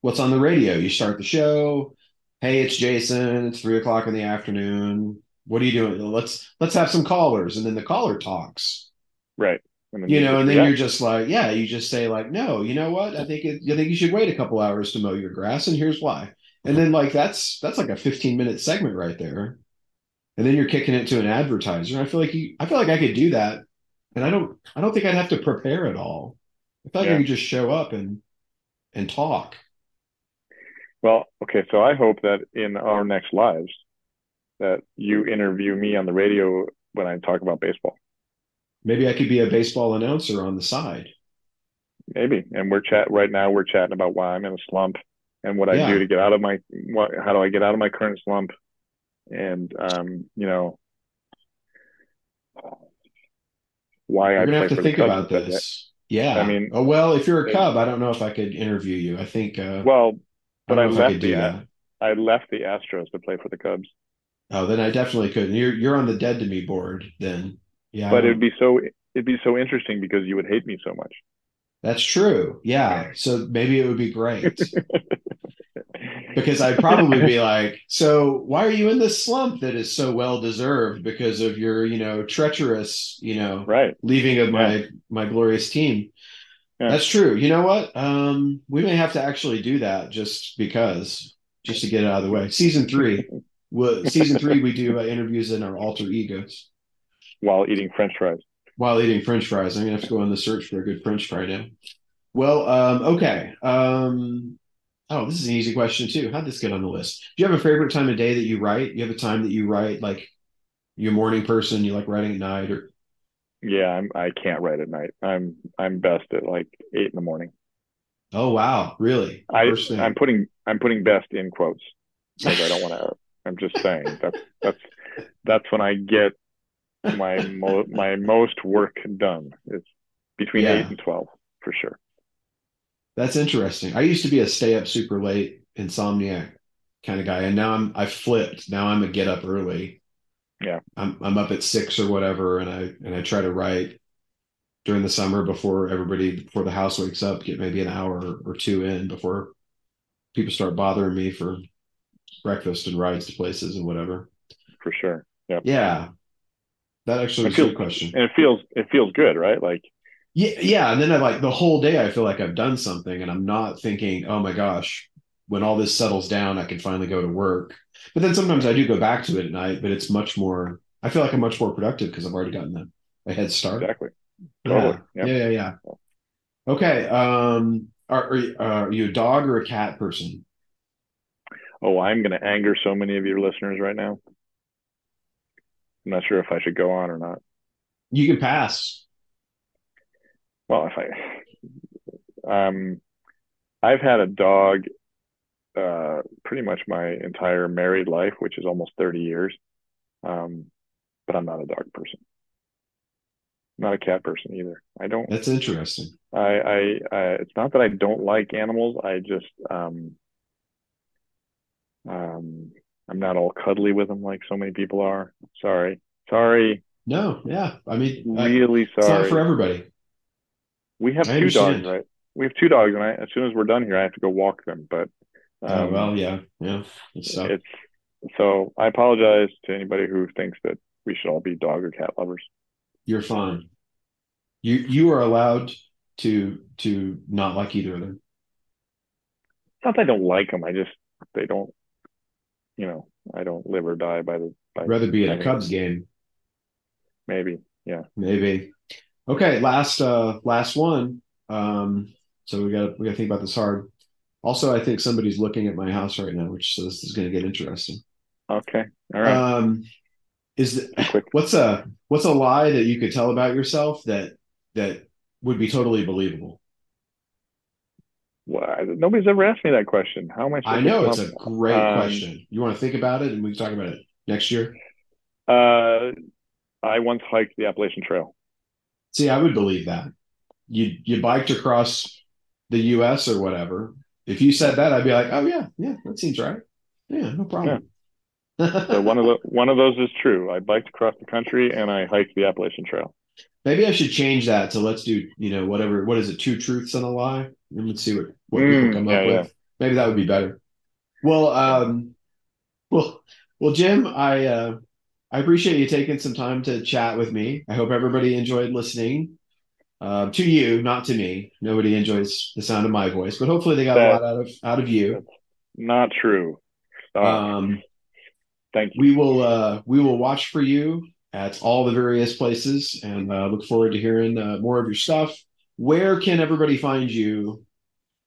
Speaker 1: what's on the radio. You start the show. Hey, it's Jason. It's three o'clock in the afternoon. What are you doing? Let's let's have some callers, and then the caller talks.
Speaker 2: Right. And
Speaker 1: you know, and then you're just like, yeah, you just say like, no, you know what? I think it, I think you should wait a couple hours to mow your grass, and here's why. And then like that's that's like a 15 minute segment right there. And then you're kicking it to an advertiser. I feel like you, I feel like I could do that, and I don't, I don't think I'd have to prepare at all. I feel like I could just show up and and talk.
Speaker 2: Well, okay, so I hope that in our next lives that you interview me on the radio when I talk about baseball.
Speaker 1: Maybe I could be a baseball announcer on the side.
Speaker 2: Maybe. And we're chat right now we're chatting about why I'm in a slump and what I do to get out of my what how do I get out of my current slump and um, you know why I
Speaker 1: gonna
Speaker 2: play
Speaker 1: have to
Speaker 2: for
Speaker 1: think
Speaker 2: Cubs
Speaker 1: about this. Yeah.
Speaker 2: I mean-
Speaker 1: oh well, if you're a Cub, I don't know if I could interview you. I think. Uh,
Speaker 2: Well, but I,
Speaker 1: don't know if I
Speaker 2: left
Speaker 1: could
Speaker 2: the
Speaker 1: that.
Speaker 2: I left the Astros to play for the Cubs.
Speaker 1: Oh, then I definitely couldn't. You're you're on the dead to me board then. Yeah.
Speaker 2: But it'd be so it'd be so interesting because you would hate me so much.
Speaker 1: that's true. Yeah. So maybe it would be great. because I'd probably be like, so why are you in this slump that is so well deserved because of your, you know, treacherous, you know,
Speaker 2: right.
Speaker 1: leaving of my my glorious team.
Speaker 2: Yeah.
Speaker 1: That's true. You know what? Um, we may have to actually do that just because, just to get it out of the way. Season three, well, season three, we do uh, interviews in our alter egos
Speaker 2: While eating French fries.
Speaker 1: while eating French fries. I'm gonna have to go on the search for a good French fry now. Well, um, okay. Um, oh, this is an easy question too. How'd this get on the list? Do you have a favorite time of day that you write? You have a time that you write, like you're a morning person, you like writing at night, or
Speaker 2: Yeah, I'm. I can't write at night. I'm. I'm best at like eight in the morning.
Speaker 1: Oh wow, really?
Speaker 2: I. I'm putting. I'm putting best in quotes because I don't want to. I'm just saying that's that's that's when I get my mo- my most work done. It's between yeah. eight and twelve for sure.
Speaker 1: That's interesting. I used to be a stay up super late insomniac kind of guy, and now I'm I flipped. Now I'm a get up early.
Speaker 2: Yeah,
Speaker 1: I'm I'm up at six or whatever, and I and I try to write during the summer before everybody before the house wakes up. Get maybe an hour or two in before people start bothering me for breakfast and rides to places and whatever.
Speaker 2: For sure. Yeah.
Speaker 1: Yeah. That actually was
Speaker 2: feels,
Speaker 1: a good question.
Speaker 2: And it feels it feels good, right? Like
Speaker 1: yeah, yeah. And then I like the whole day I feel like I've done something and I'm not thinking, oh my gosh, when all this settles down, I can finally go to work. But then sometimes I do go back to it at night, but it's much more I feel like I'm much more productive because I've already gotten a, a head start.
Speaker 2: Exactly.
Speaker 1: Totally. Yeah. yeah, yeah, yeah. Okay. Um are, are, you, are you a dog or a cat person?
Speaker 2: Oh, I'm going to anger so many of your listeners right now. I'm not sure if I should go on or not.
Speaker 1: You can pass.
Speaker 2: Well, if I, um, I've had a dog, uh, pretty much my entire married life, which is almost 30 years. Um, but I'm not a dog person. I'm not a cat person either. I don't.
Speaker 1: That's interesting.
Speaker 2: I, I, I, it's not that I don't like animals. I just, um, um, I'm not all cuddly with them like so many people are. Sorry. Sorry.
Speaker 1: No, yeah. I mean,
Speaker 2: really
Speaker 1: I,
Speaker 2: sorry.
Speaker 1: For everybody.
Speaker 2: We have I two understand. dogs, right? We have two dogs, and I, as soon as we're done here, I have to go walk them. But
Speaker 1: oh, um, oh well, yeah, yeah. It's,
Speaker 2: it's so. I apologize to anybody who thinks that we should all be dog or cat lovers.
Speaker 1: You're fine. You you are allowed to to not like either of them.
Speaker 2: It's Not that I don't like them. I just they don't you know, I don't live or die by the. By
Speaker 1: rather be at a Cubs game.
Speaker 2: Maybe, yeah.
Speaker 1: Maybe. Okay, last uh last one. Um, so we got we got to think about this hard. Also, I think somebody's looking at my house right now, which so this is going to get interesting.
Speaker 2: Okay, all right.
Speaker 1: Um, is the, what's a what's a lie that you could tell about yourself that that would be totally believable?
Speaker 2: Well, nobody's ever asked me that question. How am I?
Speaker 1: I know it's a great um, question. You want to think about it, and we can talk about it next year.
Speaker 2: Uh, I once hiked the Appalachian Trail.
Speaker 1: See, I would believe that. You you biked across the U.S. or whatever. If you said that, I'd be like, oh yeah, yeah, that seems right. Yeah, no problem.
Speaker 2: Yeah. so one of the one of those is true. I biked across the country and I hiked the Appalachian Trail.
Speaker 1: Maybe I should change that to let's do, you know, whatever. What is it? Two truths and a lie. And let's see what, what mm, people come yeah, up yeah. with. Maybe that would be better. Well, um, well, well, Jim, I uh, I appreciate you taking some time to chat with me. I hope everybody enjoyed listening. Uh, to you, not to me. Nobody enjoys the sound of my voice, but hopefully they got that, a lot out of out of you.
Speaker 2: Not true.
Speaker 1: Um,
Speaker 2: Thank you.
Speaker 1: We will uh, we will watch for you at all the various places and uh, look forward to hearing uh, more of your stuff. Where can everybody find you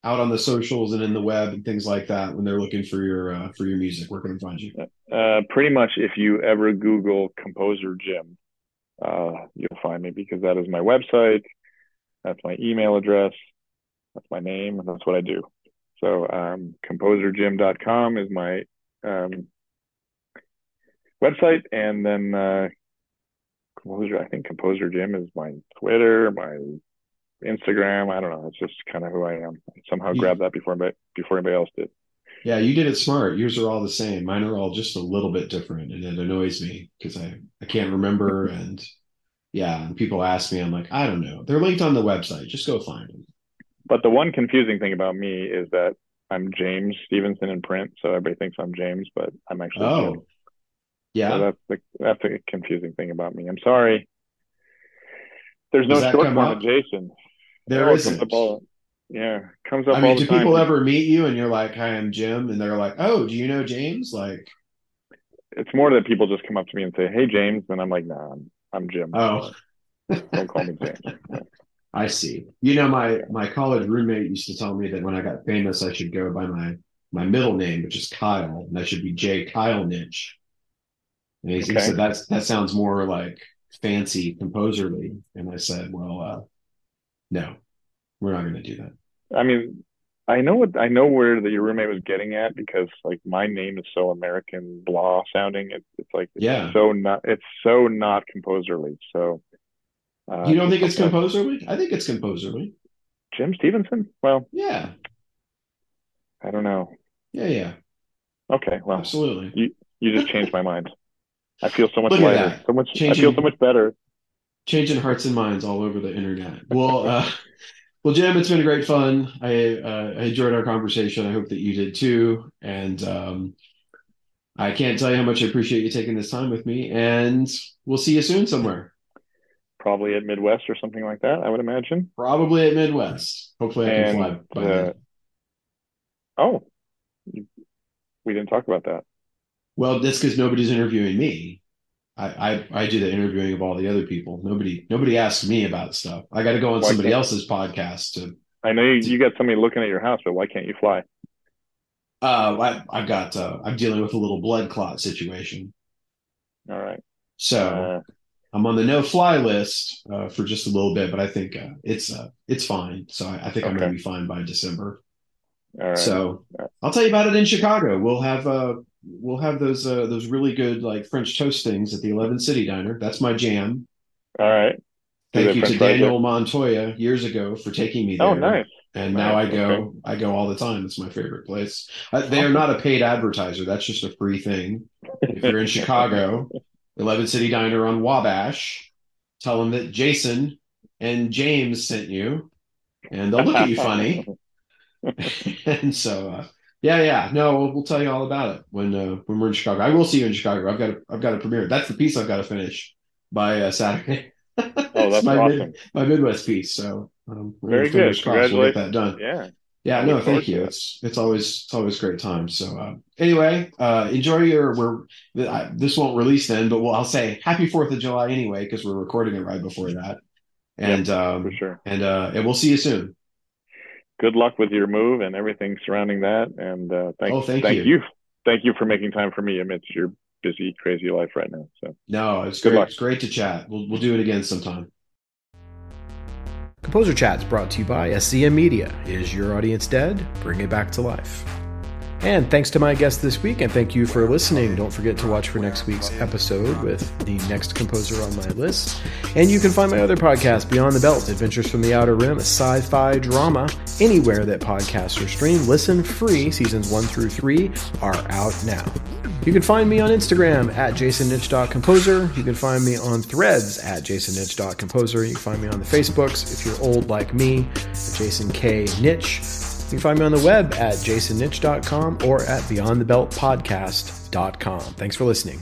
Speaker 1: out on the socials and in the web and things like that when they're looking for your uh, for your music? Where can they find you?
Speaker 2: Uh, pretty much, if you ever Google Composer Jim, uh, you'll find me because that is my website. That's my email address. That's my name, and that's what I do. So, um, composerjim.com is my um, website, and then uh, composer. I think composer Jim is my Twitter, my Instagram. I don't know. It's just kind of who I am. I somehow yeah. grabbed that before anybody, before anybody else did.
Speaker 1: Yeah, you did it smart. Yours are all the same. Mine are all just a little bit different, and it annoys me because I I can't remember. And yeah, and people ask me, I'm like, I don't know. They're linked on the website. Just go find them.
Speaker 2: But the one confusing thing about me is that I'm James Stephenson in print, so everybody thinks I'm James, but I'm actually oh. Jim.
Speaker 1: Yeah,
Speaker 2: so that's the that's a confusing thing about me. I'm sorry. There's no short form of Jason.
Speaker 1: There isn't.
Speaker 2: Yeah, comes up.
Speaker 1: I mean, do time. people ever meet you and you're like, "Hi, I'm Jim," and they're like, "Oh, do you know James?" Like,
Speaker 2: it's more that people just come up to me and say, "Hey, James," and I'm like, "Nah, I'm, I'm Jim."
Speaker 1: Oh,
Speaker 2: don't call me James.
Speaker 1: I see. You know, my my college roommate used to tell me that when I got famous, I should go by my my middle name, which is Kyle, and I should be J. Kyle Nitch. And he, okay. said that's that sounds more like fancy composerly. And I said, well, uh, no, we're not going to do that.
Speaker 2: I mean, I know what I know where the, your roommate was getting at because like my name is so American blah sounding. It, it's like it's
Speaker 1: Yeah.
Speaker 2: so not it's so not composerly. So uh,
Speaker 1: You don't think it's composerly? I think it's composerly.
Speaker 2: Jim Stephenson? Well,
Speaker 1: Yeah.
Speaker 2: I don't know.
Speaker 1: Yeah. Yeah.
Speaker 2: Okay, well,
Speaker 1: Absolutely.
Speaker 2: You you just changed my mind. I feel so much
Speaker 1: Look
Speaker 2: lighter, so much.
Speaker 1: Changing, I
Speaker 2: feel so much better.
Speaker 1: Changing hearts and minds all over the internet. Well, uh, well, Jim, it's been great fun. I, uh, I enjoyed our conversation. I hope that you did too. And um, I can't tell you how much I appreciate you taking this time with me. And we'll see you soon somewhere.
Speaker 2: Probably at Midwest or something like that. I would imagine.
Speaker 1: Probably at Midwest. Hopefully, I can
Speaker 2: And,
Speaker 1: fly by
Speaker 2: uh,
Speaker 1: then.
Speaker 2: Oh, we didn't talk about that.
Speaker 1: Well, that's because nobody's interviewing me. I, I I do the interviewing of all the other people. Nobody nobody asks me about stuff. I got to go on
Speaker 2: Why
Speaker 1: somebody else's podcast to.
Speaker 2: I know you, you got somebody looking at your house, but why can't you fly?
Speaker 1: Uh, I, I've got uh, I'm dealing with a little blood clot situation,
Speaker 2: All right.
Speaker 1: so
Speaker 2: Uh,
Speaker 1: I'm on the no fly list uh, for just a little bit. But I think uh, it's uh, it's fine. So I, I think I'm going to be fine by December.
Speaker 2: all right.
Speaker 1: So I'll tell you about it in Chicago. We'll have uh we'll have those uh those really good like French toast things at the Eleven City Diner. That's my jam.
Speaker 2: all right.
Speaker 1: Thank you to Daniel Montoya years ago for taking me there.
Speaker 2: Oh, nice.
Speaker 1: And now I go
Speaker 2: okay.
Speaker 1: I go all the time. It's my favorite place. Uh, they are not a paid advertiser. That's just a free thing. If you're in Chicago, Eleven City Diner on Wabash, tell them that Jason and James sent you, and they'll look at you funny. and so, uh, yeah, yeah, no, we'll, we'll tell you all about it when uh, when we're in Chicago. I will see you in Chicago. I've got a, I've got a premiere. That's the piece I've got to finish by uh, Saturday.
Speaker 2: Oh, that's
Speaker 1: my
Speaker 2: awesome.
Speaker 1: Mid, my Midwest piece. So um, we're
Speaker 2: Very good.
Speaker 1: crossed we'll get that done.
Speaker 2: Yeah.
Speaker 1: Yeah, no, thank you. It's it's always it's always great time. So uh, anyway, uh, enjoy your. We're I, this won't release then, but we'll, I'll say Happy Fourth of July anyway because we're recording it right before that. And um,
Speaker 2: For sure.
Speaker 1: and uh, and we'll see you soon.
Speaker 2: Good luck with your move and everything surrounding that. And uh, thank,
Speaker 1: Oh, thank
Speaker 2: thank
Speaker 1: you.
Speaker 2: you. Thank you for making time for me amidst your busy, crazy life right now. So
Speaker 1: No, it's
Speaker 2: Good
Speaker 1: great.
Speaker 2: luck.
Speaker 1: It's great to chat. We'll we'll do it again sometime.
Speaker 3: Composer Chat is brought to you by SCM Media. Is your audience dead? Bring it back to life. And thanks to my guest this week, and thank you for listening. Don't forget to watch for next week's episode with the next composer on my list. And you can find my other podcast, Beyond the Belt Adventures from the Outer Rim, a sci fi drama, anywhere that podcasts are streamed. Listen free. Seasons one through three are out now. You can find me on Instagram at jasonnitch.composer. You can find me on threads at jasonnitch.composer. You can find me on the Facebooks if you're old like me, Jason K. Nitch. You can find me on the web at jasonnitch.com or at beyondthebeltpodcast.com. Thanks for listening.